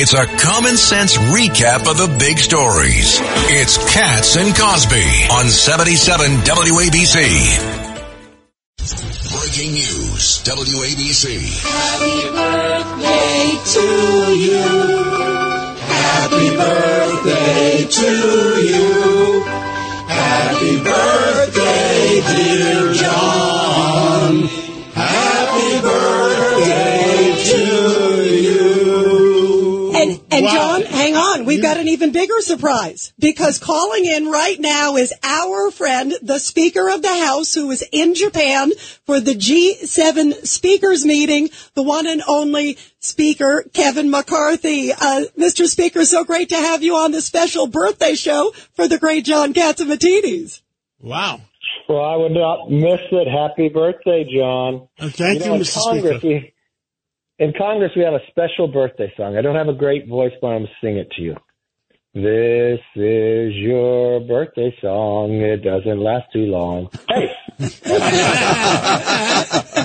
It's a common sense recap of the big stories. It's Cats and Cosby on 77 WABC. Breaking news, WABC. Happy birthday to you. And, and Wow. John, hang on. We've got an even bigger surprise because calling in right now is our friend, the Speaker of the House, who is in Japan for the G7 speakers meeting, the one and only Speaker Kevin McCarthy. Uh, Mr. Speaker, so great to have you on the special birthday show for the great John Catsimatidis. Wow. Well, I would not miss it. Happy birthday, John. Uh, thank you, know, in Mr. Congress, Speaker. In Congress, we have a special birthday song. I don't have a great voice, but I'm going to sing it to you. This is your birthday song. It doesn't last too long. Hey,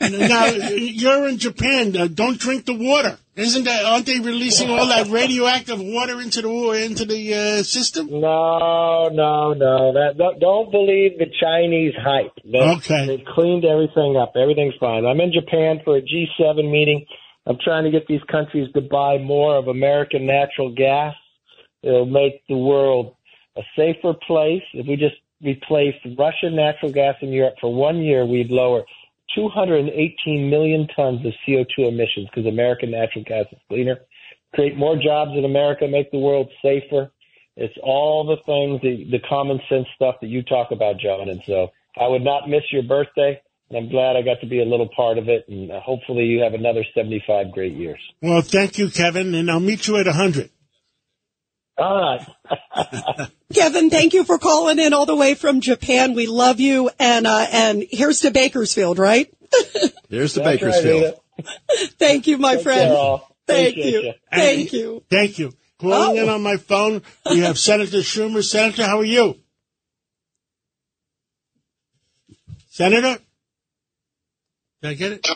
Now you're in Japan. Uh, don't drink the water. Isn't that? Aren't they releasing all that radioactive water into the into the uh, system? no, no, no. That don't, don't believe the Chinese hype. They, Okay. they cleaned everything up. Everything's fine. I'm in Japan for a G7 meeting. I'm trying to get these countries to buy more of American natural gas. It'll make the world a safer place. If we just replaced Russian natural gas in Europe for one year, we'd lower 218 million tons of CO2 emissions because American natural gas is cleaner. Create more jobs in America, make the world safer. It's all the things, the, the common sense stuff that you talk about, John. And so I would not miss your birthday. And I'm glad I got to be a little part of it. And uh, hopefully you have another 75 great years. Well, thank you, Kevin, and I'll meet you at hundred. All right. Kevin, thank you for calling in all the way from Japan. We love you. And, uh, and here's to Bakersfield, right? There's to That's Bakersfield. Rita. Thank you, my Take friend. care, all. Thank Appreciate you. Thank you. Thank you. Calling Oh. in on my phone, we have Senator Schumer. Senator, how are you? Senator? Did I get it?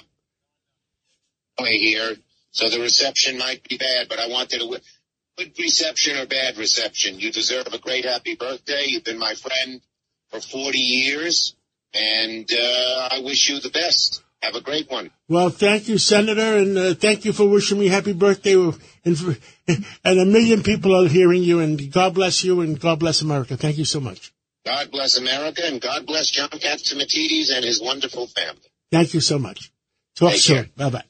way here, so the reception might be bad, but I wanted to good reception or bad reception. You deserve a great happy birthday. You've been my friend for 40 years, and uh, I wish you the best. Have a great one. Well, thank you, Senator, and uh, thank you for wishing me happy birthday. And, for, and a million people are hearing you, and God bless you, and God bless America. Thank you so much. God bless America, and God bless John Catsimatidis and his wonderful family. Thank you so much. Talk Take soon. Bye bye.